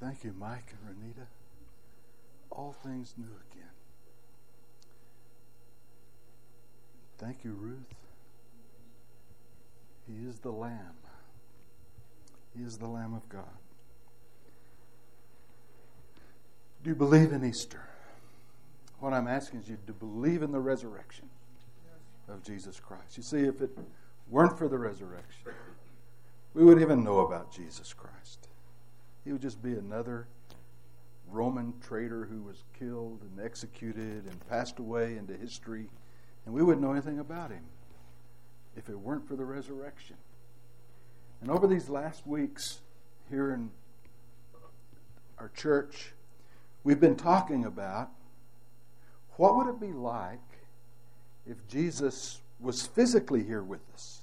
Thank you, Mike and Renita. All things new again. Thank you, Ruth. He is the Lamb. He is the Lamb of God. Do you believe in Easter? What I'm asking is you to believe in the resurrection of Jesus Christ. You see, if it weren't for the resurrection, we wouldn't even know about Jesus Christ. He would just be another Roman traitor who was killed and executed and passed away into history, and we wouldn't know anything about him if it weren't for the resurrection. And over these last weeks here in our church, we've been talking about what would it be like if Jesus was physically here with us?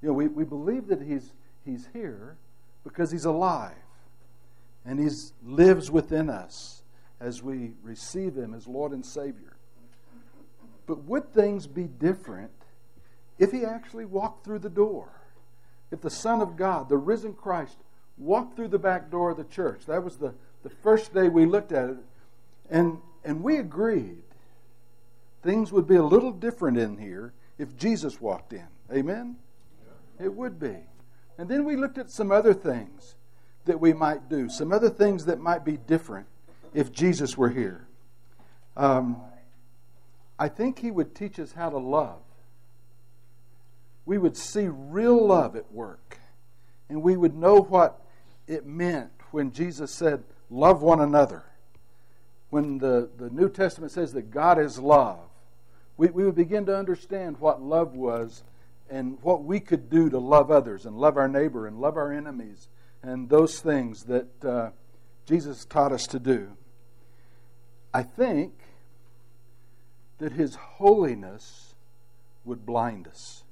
You know, we, we believe that he's, he's here because he's alive and he lives within us as we receive him as Lord and Savior. But would things be different if he actually walked through the door? If the Son of God, the risen Christ, walked through the back door of the church? That was the, the first day we looked at it. And, and we agreed things would be a little different in here if Jesus walked in. Amen? It would be. And then we looked at some other things that we might do, some other things that might be different if Jesus were here. Um, I think he would teach us how to love. We would see real love at work, and we would know what it meant when Jesus said, Love one another. When the, the New Testament says that God is love, we, we would begin to understand what love was and what we could do to love others and love our neighbor and love our enemies and those things that uh, Jesus taught us to do. I think that His holiness would blind us.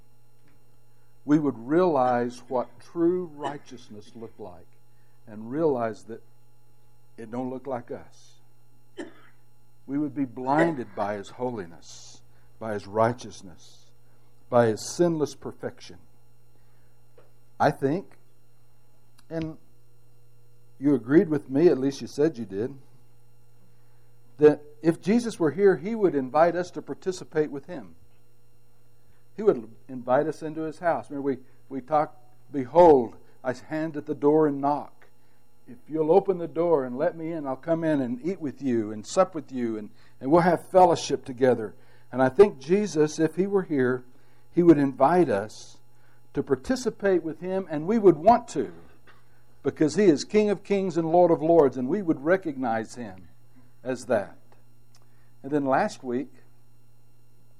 We would realize what true righteousness looked like and realize that it don't look like us. We would be blinded by His holiness by his righteousness, by his sinless perfection. I think, and you agreed with me, at least you said you did, that if Jesus were here, he would invite us to participate with him. He would invite us into his house. Remember, we, we talked, Behold, I stand at the door and knock. If you'll open the door and let me in, I'll come in and eat with you and sup with you, and, and we'll have fellowship together. And I think Jesus, if he were here, he would invite us to participate with him, and we would want to because he is King of kings and Lord of lords, and we would recognize him as that. And then last week,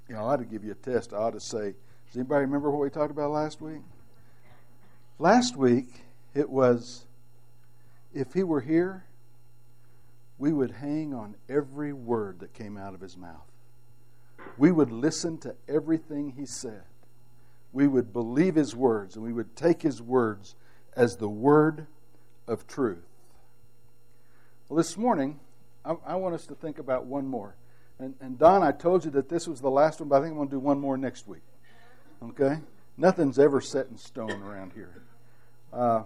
you know, I ought to give you a test. I ought to say, does anybody remember what we talked about last week? Last week, it was if he were here, we would hang on every word that came out of his mouth we would listen to everything he said. We would believe his words, and we would take his words as the word of truth. Well, this morning, I, I want us to think about one more. And, and Don, I told you that this was the last one, but I think I'm going to do one more next week. Okay? Nothing's ever set in stone around here. Uh,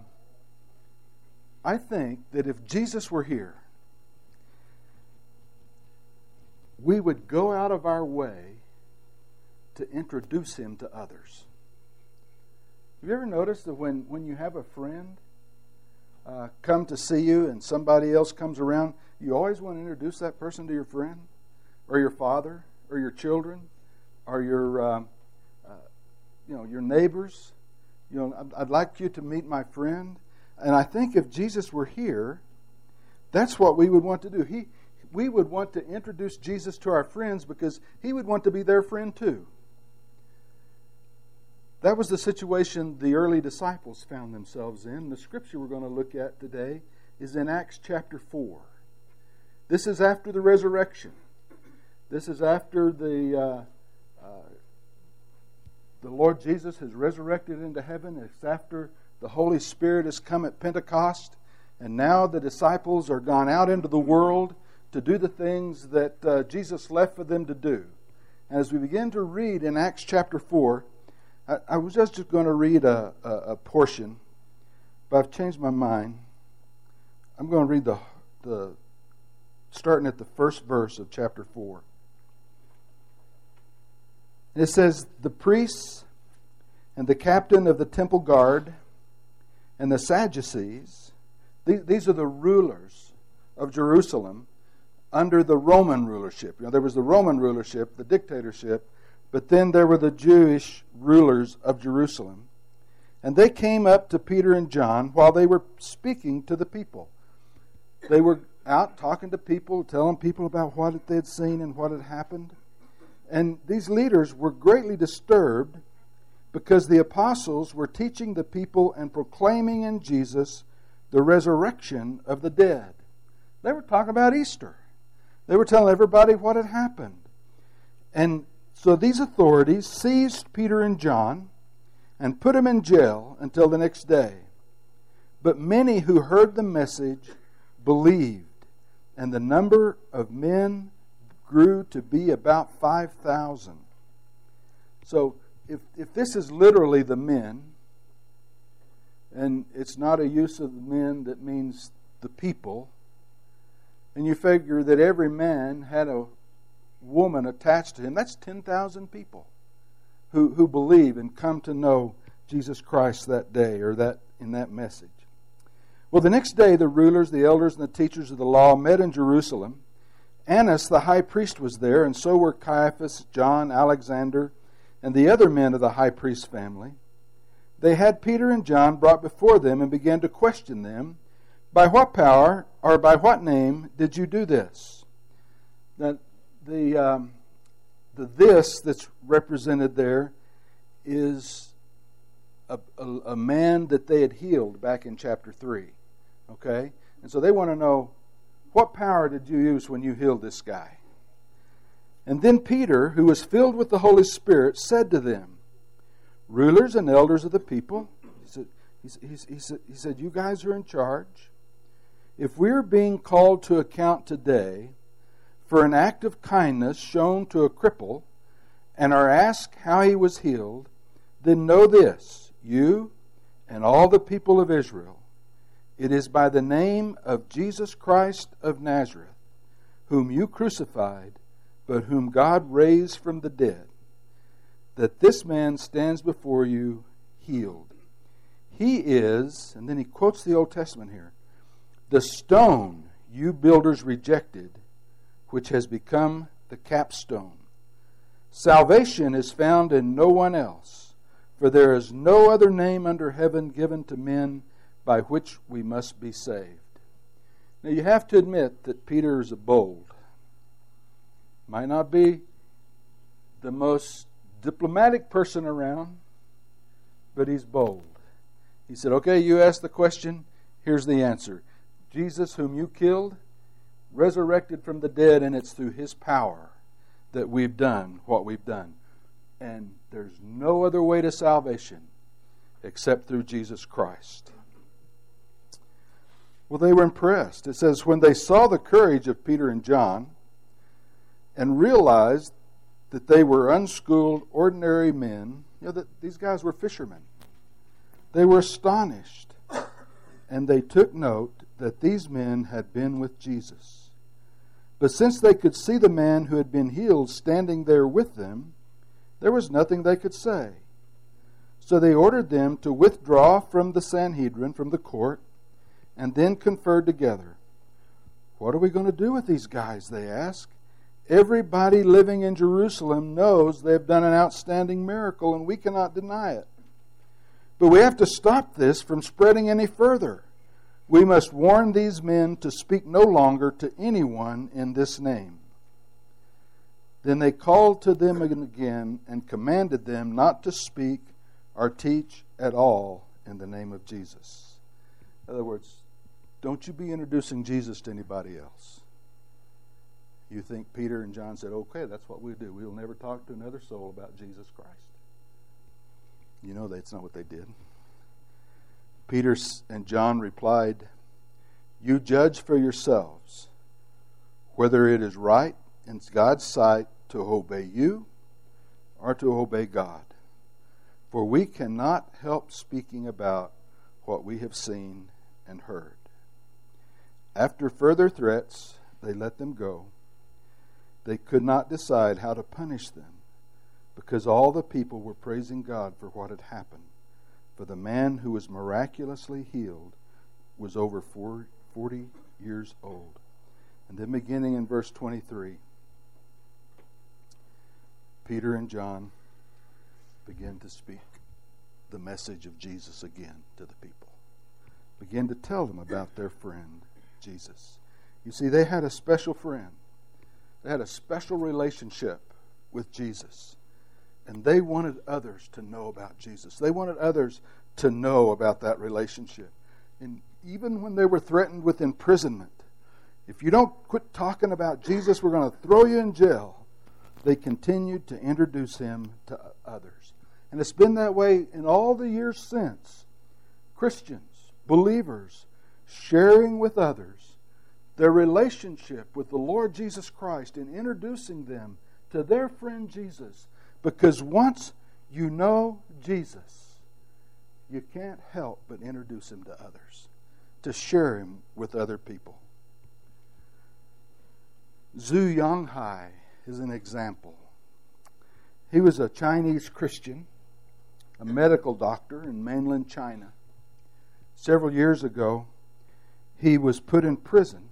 I think that if Jesus were here, we would go out of our way to introduce him to others. Have you ever noticed that when, when you have a friend uh, come to see you and somebody else comes around, you always want to introduce that person to your friend or your father or your children or your, uh, uh, you know, your neighbors? You know, I'd, like you to meet my friend. And I think if Jesus were here, that's what we would want to do. He, we would want to introduce Jesus to our friends because he would want to be their friend too. That was the situation the early disciples found themselves in. The scripture we're going to look at today is in Acts chapter 4. This is after the resurrection. This is after the, uh, uh, the Lord Jesus has resurrected into heaven. It's after the Holy Spirit has come at Pentecost. And now the disciples are gone out into the world to do the things that uh, Jesus left for them to do. And as we begin to read in Acts chapter 4, I, I was just going to read a, a, a, portion, but I've changed my mind. I'm going to read the, the starting at the first verse of chapter 4. And it says, The priests and the captain of the temple guard and the Sadducees, these, these are the rulers of Jerusalem under the Roman rulership. You know, there was the Roman rulership, the dictatorship, but then there were the Jewish rulers of Jerusalem. And they came up to Peter and John while they were speaking to the people. They were out talking to people, telling people about what they had seen and what had happened. And these leaders were greatly disturbed because the apostles were teaching the people and proclaiming in Jesus the resurrection of the dead. They were talking about Easter. They were telling everybody what had happened. And so these authorities seized Peter and John and put them in jail until the next day. But many who heard the message believed, and the number of men grew to be about 5,000. So if, if this is literally the men, and it's not a use of the men that means the people, and you figure that every man had a woman attached to him, that's 10,000 people who, who believe and come to know Jesus Christ that day or that in that message. Well, the next day, the rulers, the elders, and the teachers of the law met in Jerusalem. Annas, the high priest, was there, and so were Caiaphas, John, Alexander, and the other men of the high priest's family. They had Peter and John brought before them and began to question them By what power or by what name did you do this? That the, um, the this that's represented there is a, a, a man that they had healed back in chapter 3. Okay? And so they want to know what power did you use when you healed this guy? And then Peter, who was filled with the Holy Spirit, said to them, Rulers and elders of the people, he said, he, said, he said, You guys are in charge. If we're being called to account today for an act of kindness shown to a cripple and are asked how he was healed, then know this, you and all the people of Israel. It is by the name of Jesus Christ of Nazareth, whom you crucified, but whom God raised from the dead, that this man stands before you healed. He is, and then he quotes the Old Testament here, the stone you builders rejected which has become the capstone. Salvation is found in no one else, for there is no other name under heaven given to men by which we must be saved. Now, you have to admit that Peter is a bold. Might not be the most diplomatic person around, but he's bold. He said, Okay, you asked the question, here's the answer Jesus, whom you killed, resurrected from the dead, and it's through his power that we've done what we've done. And there's no other way to salvation except through Jesus Christ. Well, they were impressed. It says, when they saw the courage of Peter and John and realized that they were unschooled, ordinary men, you know, that these guys were fishermen, they were astonished. And they took note that these men had been with Jesus. But since they could see the man who had been healed standing there with them, there was nothing they could say. So they ordered them to withdraw from the Sanhedrin, from the court, and then conferred together. What are we going to do with these guys? They asked. Everybody living in Jerusalem knows they've done an outstanding miracle, and we cannot deny it. But we have to stop this from spreading any further. We must warn these men to speak no longer to anyone in this name. Then they called to them again and commanded them not to speak or teach at all in the name of Jesus. In other words, don't you be introducing Jesus to anybody else. You think Peter and John said, okay, that's what we do. We'll never talk to another soul about Jesus Christ. You know that's not what they did. Peter and John replied, You judge for yourselves whether it is right in God's sight to obey you or to obey God. For we cannot help speaking about what we have seen and heard. After further threats, they let them go. They could not decide how to punish them because all the people were praising God for what had happened. For the man who was miraculously healed was over 40 years old. And then beginning in verse 23, Peter and John begin to speak the message of Jesus again to the people. Begin to tell them about their friend, Jesus. You see, they had a special friend, they had a special relationship with Jesus. And they wanted others to know about Jesus. They wanted others to know about that relationship. And even when they were threatened with imprisonment, if you don't quit talking about Jesus, we're going to throw you in jail. They continued to introduce him to others. And it's been that way in all the years since. Christians, believers, sharing with others their relationship with the Lord Jesus Christ and introducing them to their friend Jesus. Because once you know Jesus, you can't help but introduce him to others, to share him with other people. Zhu Yanghai is an example. He was a Chinese Christian, a medical doctor in mainland China. Several years ago, he was put in prison,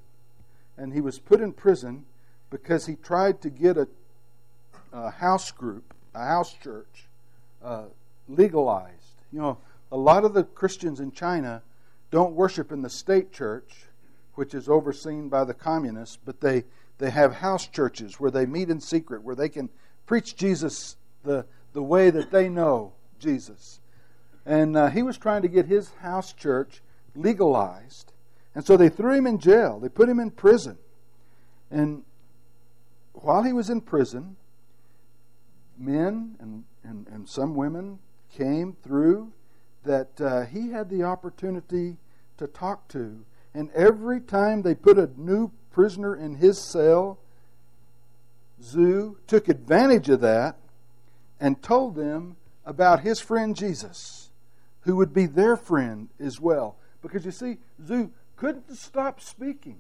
and he was put in prison because he tried to get a, a house group, a house church, uh, legalized. You know, a lot of the Christians in China don't worship in the state church, which is overseen by the communists, but they they have house churches where they meet in secret, where they can preach Jesus the, the way that they know Jesus. And uh, he was trying to get his house church legalized. And so they threw him in jail, they put him in prison. And while he was in prison, men and, and, and some women came through that uh, he had the opportunity to talk to. And every time they put a new prisoner in his cell, Zhu took advantage of that and told them about his friend Jesus, who would be their friend as well. Because you see, Zhu couldn't stop speaking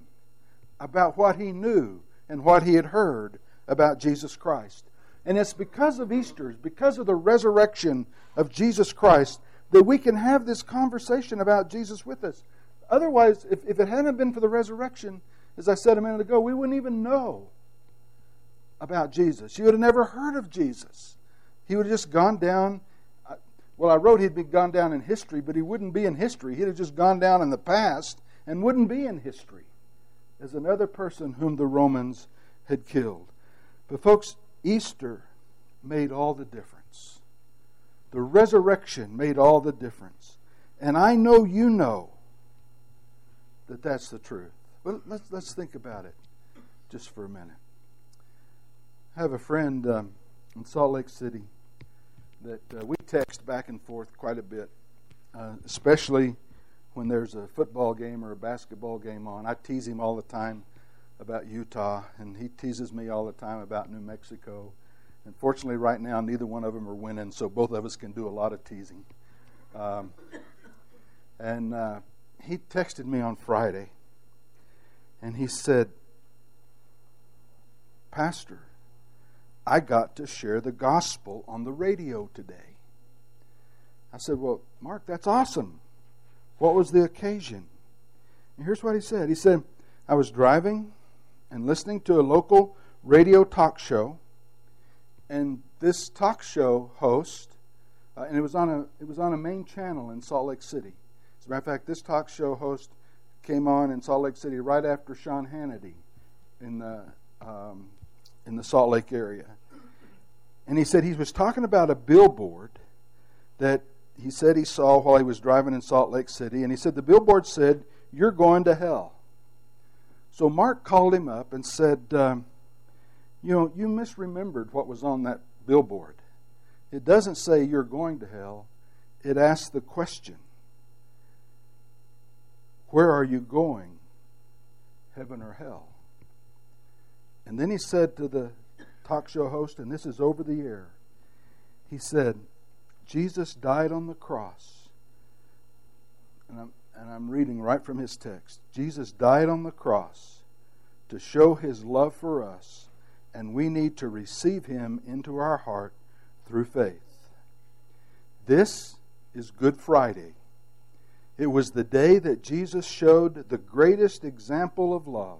about what he knew and what he had heard about Jesus Christ. And it's because of Easter, because of the resurrection of Jesus Christ, that we can have this conversation about Jesus with us. Otherwise, if, if it hadn't been for the resurrection, as I said a minute ago, we wouldn't even know about Jesus. You would have never heard of Jesus. He would have just gone down. Well, I wrote he'd be gone down in history, but he wouldn't be in history. He'd have just gone down in the past and wouldn't be in history as another person whom the Romans had killed. But, folks, Easter made all the difference. The resurrection made all the difference. And I know you know that that's the truth. But let's, let's think about it just for a minute. I have a friend um, in Salt Lake City that uh, we text back and forth quite a bit, uh, especially when there's a football game or a basketball game on. I tease him all the time about Utah, and he teases me all the time about New Mexico. And fortunately, right now, neither one of them are winning, so both of us can do a lot of teasing. Um, and uh, he texted me on Friday, and he said, Pastor, I got to share the gospel on the radio today. I said, Well, Mark, that's awesome. What was the occasion? And here's what he said He said, I was driving and listening to a local radio talk show, and this talk show host, uh, and it was on a it was on a main channel in Salt Lake City. As a matter of fact, this talk show host came on in Salt Lake City right after Sean Hannity in the, um, in the Salt Lake area. And he said he was talking about a billboard that he said he saw while he was driving in Salt Lake City. And he said the billboard said, You're going to hell. So Mark called him up and said, um, You know, you misremembered what was on that billboard. It doesn't say you're going to hell, it asks the question where are you going? Heaven or hell? And then he said to the talk show host, and this is over the air, he said, Jesus died on the cross. And, and I'm reading right from his text Jesus died on the cross to show his love for us, and we need to receive him into our heart through faith. This is Good Friday. It was the day that Jesus showed the greatest example of love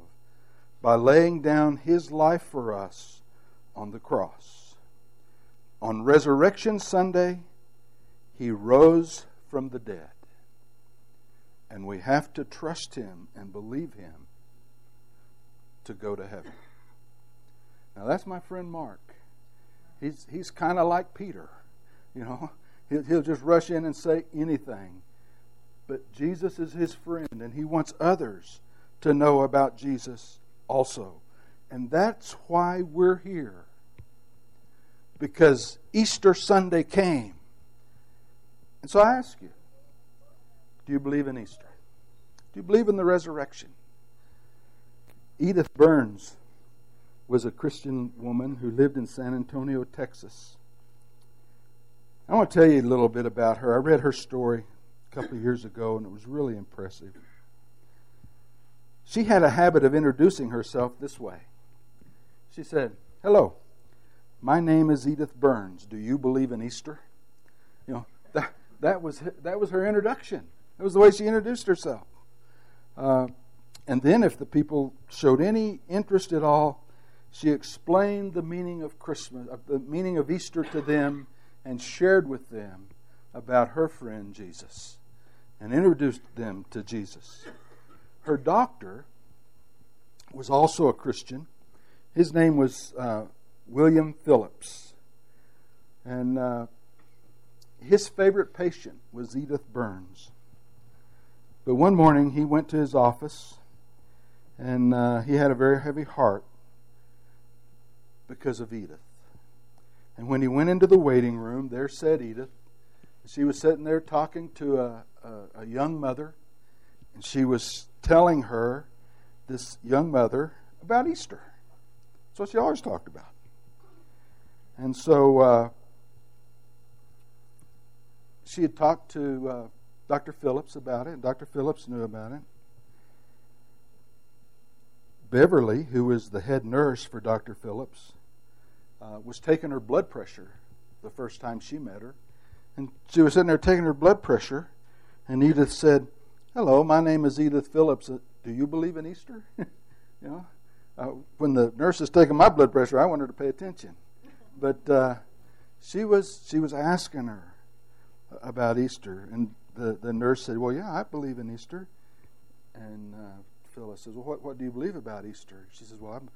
by laying down his life for us on the cross. On Resurrection Sunday, he rose from the dead. And we have to trust him and believe him to go to heaven. Now, that's my friend Mark. He's, he's kind of like Peter. You know, he'll, he'll just rush in and say anything. But Jesus is his friend, and he wants others to know about Jesus also. And that's why we're here. Because Easter Sunday came. And so I ask you do you believe in Easter? Do you believe in the resurrection? Edith Burns was a Christian woman who lived in San Antonio, Texas. I want to tell you a little bit about her. I read her story a couple of years ago, and it was really impressive. She had a habit of introducing herself this way. She said, Hello, my name is Edith Burns. Do you believe in Easter? You know, that, that, was, that was her introduction. That was the way she introduced herself. Uh, and then, if the people showed any interest at all, she explained the meaning of Christmas, uh, the meaning of Easter to them, and shared with them about her friend Jesus and introduced them to Jesus. Her doctor was also a Christian. His name was uh, William Phillips. And uh, his favorite patient was Edith Burns. But one morning he went to his office and uh, he had a very heavy heart because of Edith. And when he went into the waiting room, there sat Edith. She was sitting there talking to a, a, a young mother, and she was telling her, this young mother, about Easter. That's what she always talked about. And so uh, she had talked to uh, Dr. Phillips about it, and Dr. Phillips knew about it. Beverly, who was the head nurse for Dr. Phillips, uh, was taking her blood pressure the first time she met her. And she was sitting there taking her blood pressure, and Edith said, Hello, my name is Edith Phillips. Uh, do you believe in Easter? you know, uh, when the nurse is taking my blood pressure, I want her to pay attention. But uh, she was she was asking her about Easter, and the, the nurse said, "Well, yeah, I believe in Easter." And uh, Phyllis says, "Well, what, what do you believe about Easter?" She says, "Well, I'm,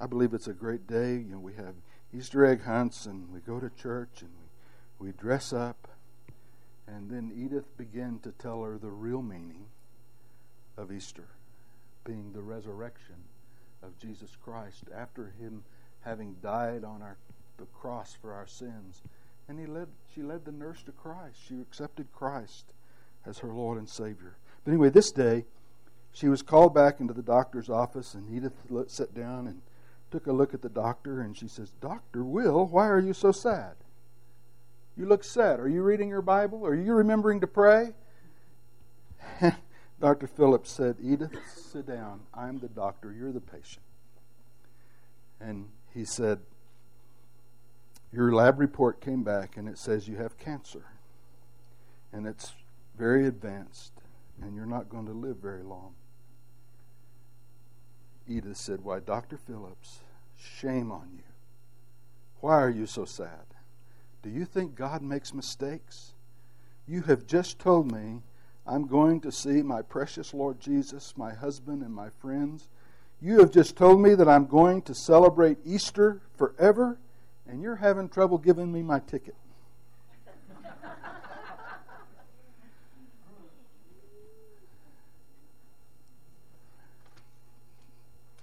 I believe it's a great day. You know, we have Easter egg hunts, and we go to church, and we, we dress up." And then Edith began to tell her the real meaning of Easter, being the resurrection of Jesus Christ after Him having died on our, the cross for our sins. And he led, she led the nurse to Christ. She accepted Christ as her Lord and Savior. But anyway, this day, she was called back into the doctor's office, and Edith sat down and took a look at the doctor, and she says, Doctor Will, why are you so sad? You look sad. Are you reading your Bible? Are you remembering to pray? Dr. Phillips said, Edith, sit down. I'm the doctor. You're the patient. And he said, Your lab report came back and it says you have cancer. And it's very advanced, and you're not going to live very long. Edith said, Why, Dr. Phillips, shame on you. Why are you so sad? Do you think God makes mistakes? You have just told me I'm going to see my precious Lord Jesus, my husband, and my friends. You have just told me that I'm going to celebrate Easter forever, and you're having trouble giving me my ticket.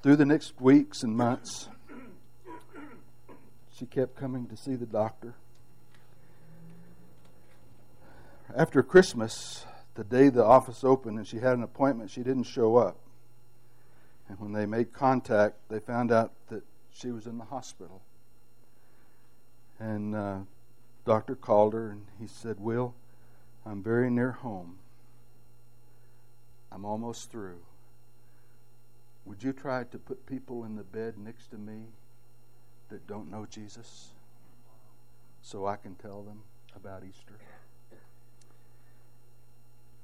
Through the next weeks and months, she kept coming to see the doctor after Christmas, the day the office opened and she had an appointment, she didn't show up. And when they made contact, they found out that she was in the hospital. And uh, doctor called her and he said, Will, I'm very near home. I'm almost through. Would you try to put people in the bed next to me that don't know Jesus so I can tell them about Easter?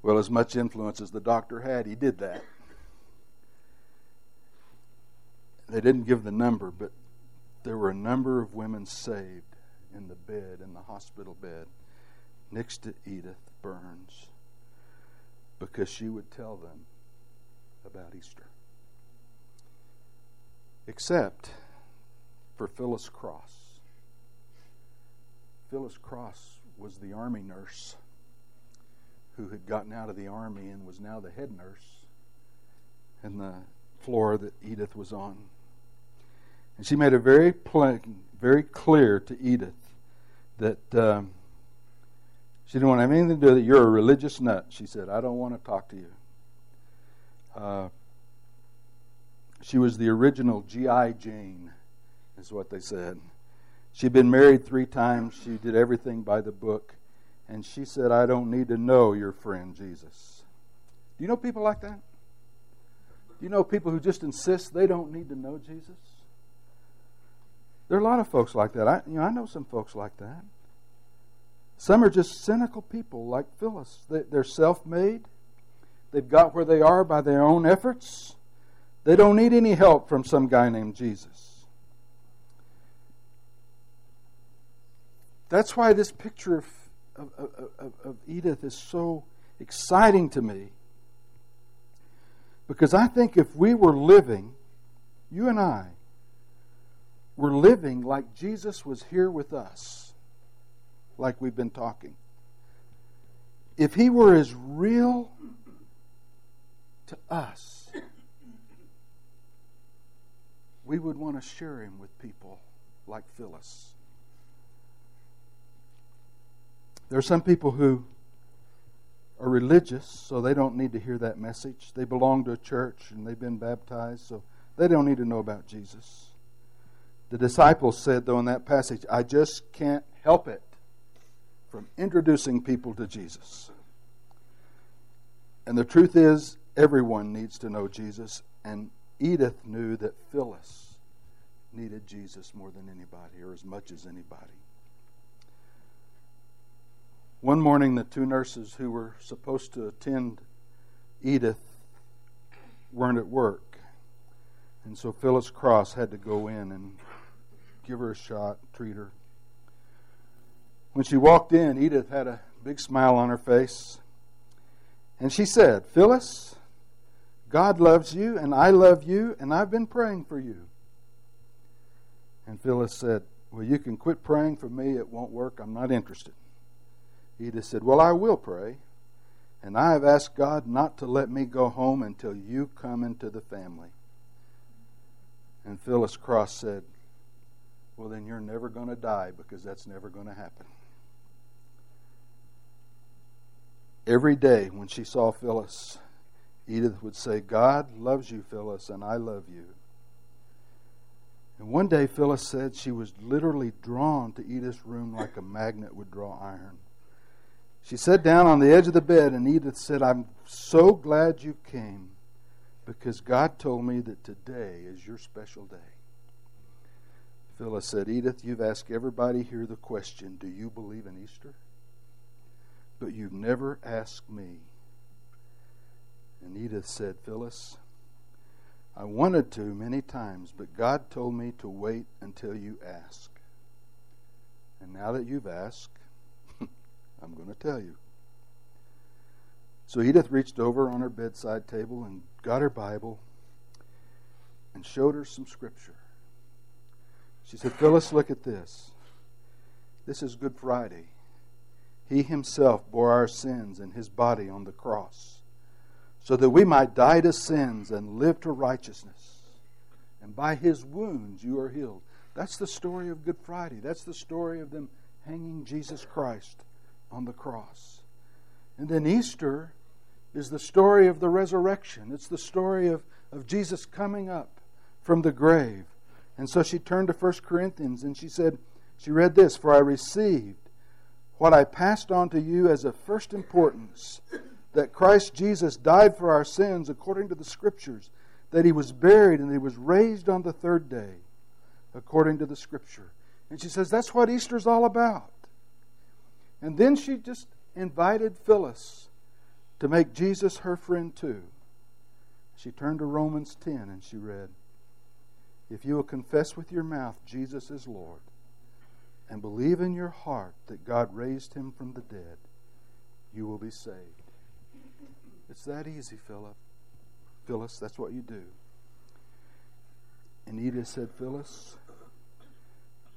Well, as much influence as the doctor had, he did that. They didn't give the number, but there were a number of women saved in the bed, in the hospital bed, next to Edith Burns, because she would tell them about Easter. Except for Phyllis Cross. Phyllis Cross was the army nurse who had gotten out of the army and was now the head nurse in the floor that Edith was on. And she made it very plain, very clear to Edith that um, she didn't want to have anything to do with it. You're a religious nut. She said, I don't want to talk to you. Uh, she was the original G.I. Jane, is what they said. She'd been married three times. She did everything by the book. And she said, I don't need to know your friend Jesus. Do you know people like that? Do you know people who just insist they don't need to know Jesus? There are a lot of folks like that. I, you know, I know some folks like that. Some are just cynical people like Phyllis. They, they're self made, they've got where they are by their own efforts. They don't need any help from some guy named Jesus. That's why this picture of, of, of, of Edith is so exciting to me. Because I think if we were living, you and I, were living like Jesus was here with us, like we've been talking. If he were as real to us, we would want to share him with people like Phyllis. There are some people who are religious, so they don't need to hear that message. They belong to a church and they've been baptized, so they don't need to know about Jesus. The disciples said, though, in that passage, I just can't help it from introducing people to Jesus. And the truth is, everyone needs to know Jesus, and Edith knew that Phyllis needed Jesus more than anybody, or as much as anybody. One morning, the two nurses who were supposed to attend Edith weren't at work. And so Phyllis Cross had to go in and give her a shot, treat her. When she walked in, Edith had a big smile on her face. And she said, Phyllis, God loves you, and I love you, and I've been praying for you. And Phyllis said, Well, you can quit praying for me. It won't work. I'm not interested. Edith said, Well, I will pray. And I have asked God not to let me go home until you come into the family. And Phyllis Cross said, well, then you're never going to die because that's never going to happen. Every day when she saw Phyllis, Edith would say, God loves you, Phyllis, and I love you. And one day Phyllis said she was literally drawn to Edith's room like a magnet would draw iron. She sat down on the edge of the bed, and Edith said, I'm so glad you came because God told me that today is your special day. Phyllis said, Edith, you've asked everybody here the question, Do you believe in Easter? But you've never asked me. And Edith said, Phyllis, I wanted to many times, but God told me to wait until you ask. And now that you've asked, I'm going to tell you. So Edith reached over on her bedside table and got her Bible and showed her some scripture. She said, Phyllis, look at this. This is Good Friday. He himself bore our sins in his body on the cross, so that we might die to sins and live to righteousness. And by his wounds you are healed. That's the story of Good Friday. That's the story of them hanging Jesus Christ on the cross. And then Easter is the story of the resurrection. It's the story of, of Jesus coming up from the grave and so she turned to 1 Corinthians and she said, she read this For I received what I passed on to you as of first importance that Christ Jesus died for our sins according to the Scriptures, that he was buried and he was raised on the third day according to the Scripture. And she says, That's what Easter's all about. And then she just invited Phyllis to make Jesus her friend too. She turned to Romans 10 and she read, If you will confess with your mouth Jesus is Lord and believe in your heart that God raised him from the dead, you will be saved. It's that easy, Philip. Phyllis, that's what you do. And Edith said, Phyllis,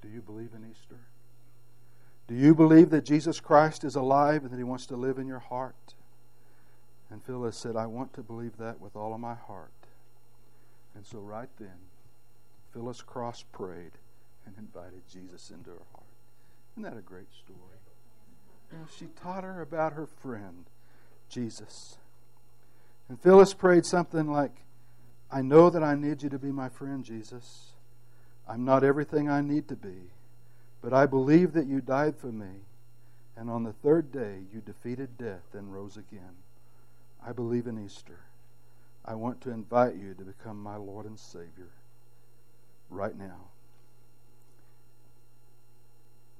do you believe in Easter? Do you believe that Jesus Christ is alive and that he wants to live in your heart? And Phyllis said, I want to believe that with all of my heart. And so right then, Phyllis Cross prayed and invited Jesus into her heart. Isn't that a great story? She taught her about her friend, Jesus. And Phyllis prayed something like, I know that I need you to be my friend, Jesus. I'm not everything I need to be, but I believe that you died for me, and on the third day you defeated death and rose again. I believe in Easter. I want to invite you to become my Lord and Savior right now.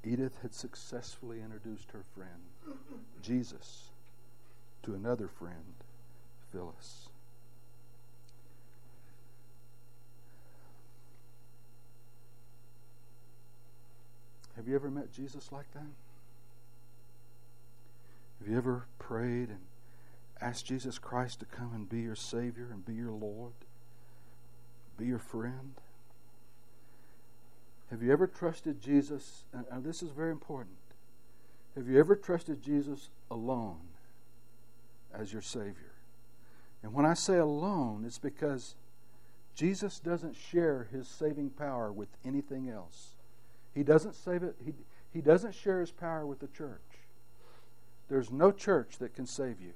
Edith had successfully introduced her friend, Jesus, to another friend, Phyllis. Have you ever met Jesus like that? Have you ever prayed and asked Jesus Christ to come and be your Savior and be your Lord, be your friend? Have you ever trusted Jesus? And this is very important. Have you ever trusted Jesus alone as your Savior? And when I say alone, it's because Jesus doesn't share his saving power with anything else. He doesn't save it, he, he doesn't share his power with the church. There's no church that can save you.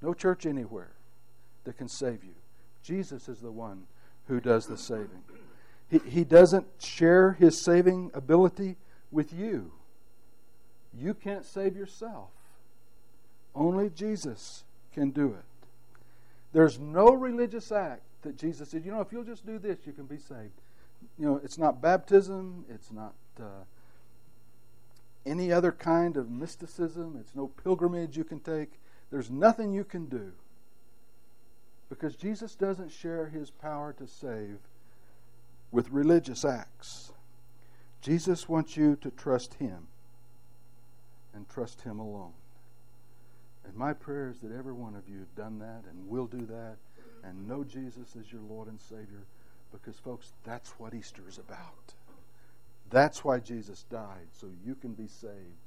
No church anywhere that can save you. Jesus is the one who does the saving. He, he doesn't share his saving ability with you. You can't save yourself. Only Jesus can do it. There's no religious act that Jesus said, you know, if you'll just do this, you can be saved. You know, it's not baptism, it's not uh, any other kind of mysticism, it's no pilgrimage you can take. There's nothing you can do. Because Jesus doesn't share his power to save with religious acts. Jesus wants you to trust him and trust him alone. And my prayer is that every one of you have done that and will do that and know Jesus as your Lord and Savior because, folks, that's what Easter is about. That's why Jesus died, so you can be saved,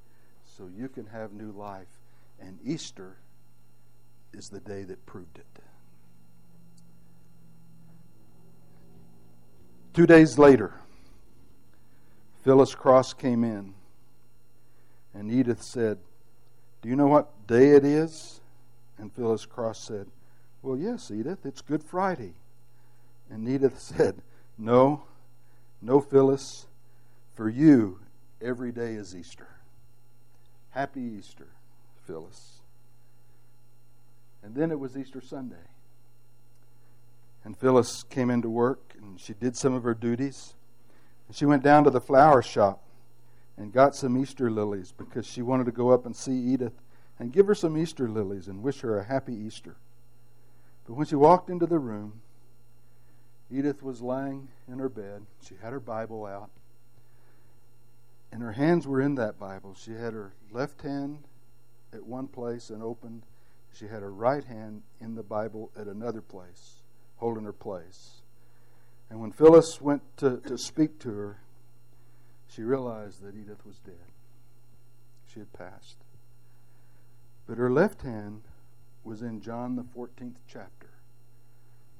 so you can have new life. And Easter is the day that proved it. Two days later, Phyllis Cross came in, and Edith said, Do you know what day it is? And Phyllis Cross said, Well, yes, Edith, it's Good Friday. And Edith said, No, no, Phyllis, for you, every day is Easter. Happy Easter, Phyllis. And then it was Easter Sunday. And Phyllis came into work and she did some of her duties. And she went down to the flower shop and got some Easter lilies because she wanted to go up and see Edith and give her some Easter lilies and wish her a happy Easter. But when she walked into the room, Edith was lying in her bed. She had her Bible out, and her hands were in that Bible. She had her left hand at one place and opened, she had her right hand in the Bible at another place holding her place. And when Phyllis went to, to speak to her, she realized that Edith was dead. She had passed. But her left hand was in John, the 14th chapter.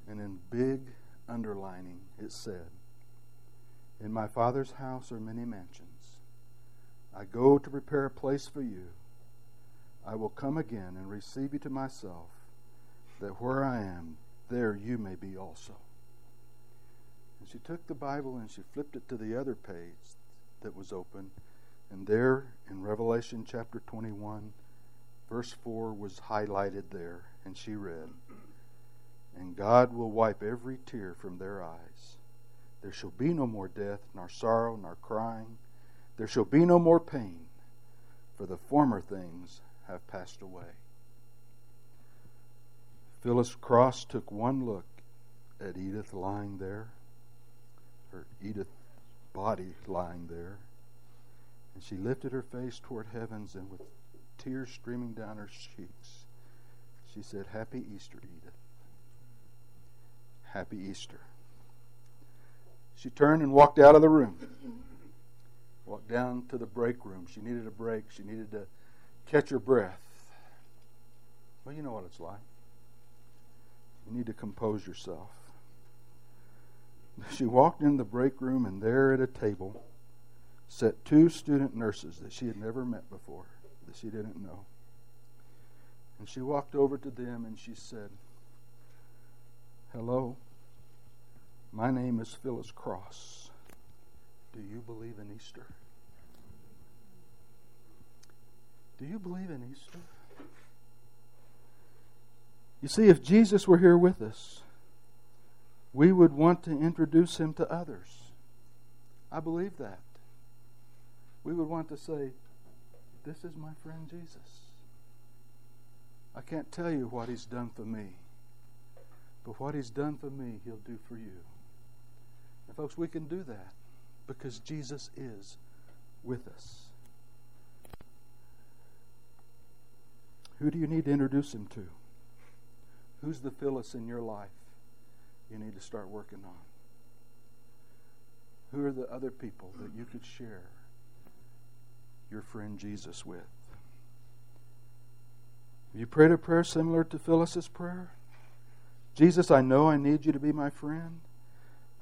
And in big underlining, it said, In my Father's house are many mansions. I go to prepare a place for you. I will come again and receive you to myself, that where I am, there you may be also. And she took the Bible and she flipped it to the other page that was open. And there in Revelation chapter 21, verse 4 was highlighted there, and she read, And God will wipe every tear from their eyes. There shall be no more death, nor sorrow, nor crying. There shall be no more pain, for the former things have passed away. Phyllis Cross took one look at Edith lying there, her Edith body lying there, and she lifted her face toward heavens and with tears streaming down her cheeks, she said, Happy Easter, Edith. Happy Easter. She turned and walked out of the room. Walked down to the break room. She needed a break. She needed to catch her breath. Well, you know what it's like. You need to compose yourself. She walked in the break room, and there at a table sat two student nurses that she had never met before, that she didn't know. And she walked over to them and she said, Hello, my name is Phyllis Cross. Do you believe in Easter? Do you believe in Easter? You see, if Jesus were here with us, we would want to introduce him to others. I believe that. We would want to say, This is my friend Jesus. I can't tell you what he's done for me, but what he's done for me, he'll do for you. And, folks, we can do that because Jesus is with us. Who do you need to introduce him to? Who's the Phyllis in your life you need to start working on? Who are the other people that you could share your friend Jesus with? Have you prayed a prayer similar to Phyllis's prayer? Jesus, I know I need you to be my friend.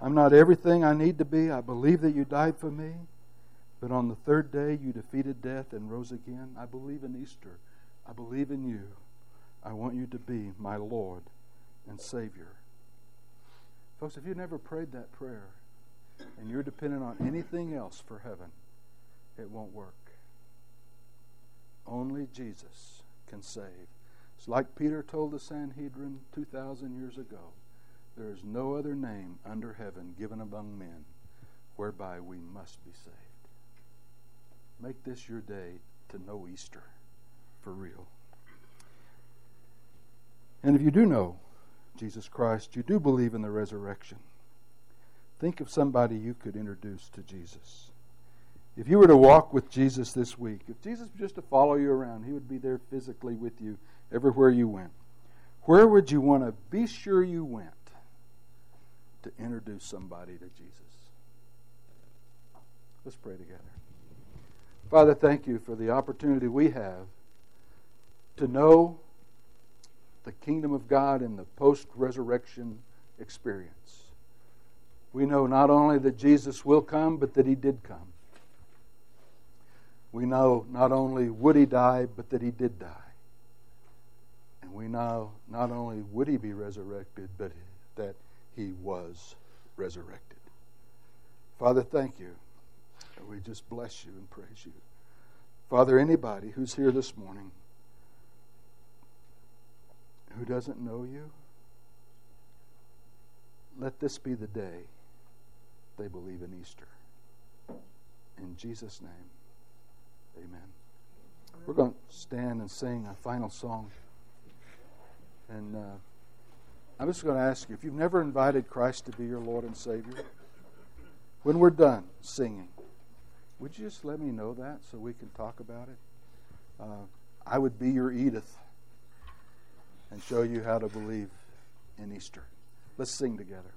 I'm not everything I need to be. I believe that you died for me. But on the third day, you defeated death and rose again. I believe in Easter. I believe in you. I want you to be my Lord and Savior. Folks, if you've never prayed that prayer and you're dependent on anything else for heaven, it won't work. Only Jesus can save. It's like Peter told the Sanhedrin 2,000 years ago there is no other name under heaven given among men whereby we must be saved. Make this your day to know Easter for real. And if you do know Jesus Christ, you do believe in the resurrection, think of somebody you could introduce to Jesus. If you were to walk with Jesus this week, if Jesus was just to follow you around, he would be there physically with you everywhere you went. Where would you want to be sure you went to introduce somebody to Jesus? Let's pray together. Father, thank you for the opportunity we have to know the kingdom of God in the post resurrection experience. We know not only that Jesus will come, but that he did come. We know not only would he die, but that he did die. And we know not only would he be resurrected, but that he was resurrected. Father, thank you. We just bless you and praise you. Father, anybody who's here this morning who doesn't know you, let this be the day they believe in Easter. In Jesus' name. Amen. We're going to stand and sing a final song. And uh, I'm just going to ask you if you've never invited Christ to be your Lord and Savior, when we're done singing, would you just let me know that so we can talk about it? Uh, I would be your Edith and show you how to believe in Easter. Let's sing together.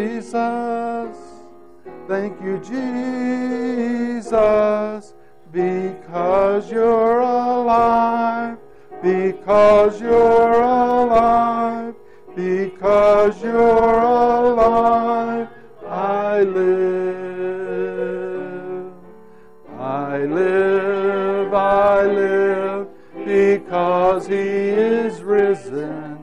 Jesus. Thank you, Jesus, because you're alive, because you're alive, because you're alive. I live, I live, I live, because He is risen.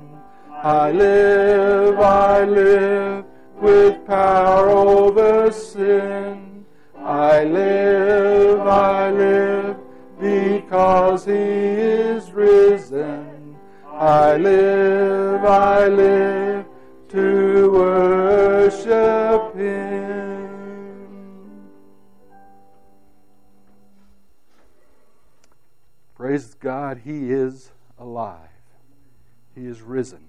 I live, I live, with power over sin. I live, I live, because He is risen. I live, I live, to worship Him. Praise God, He is alive. He is risen.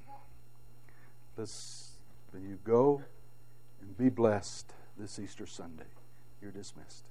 Let's, you go be blessed this Easter Sunday. You're dismissed.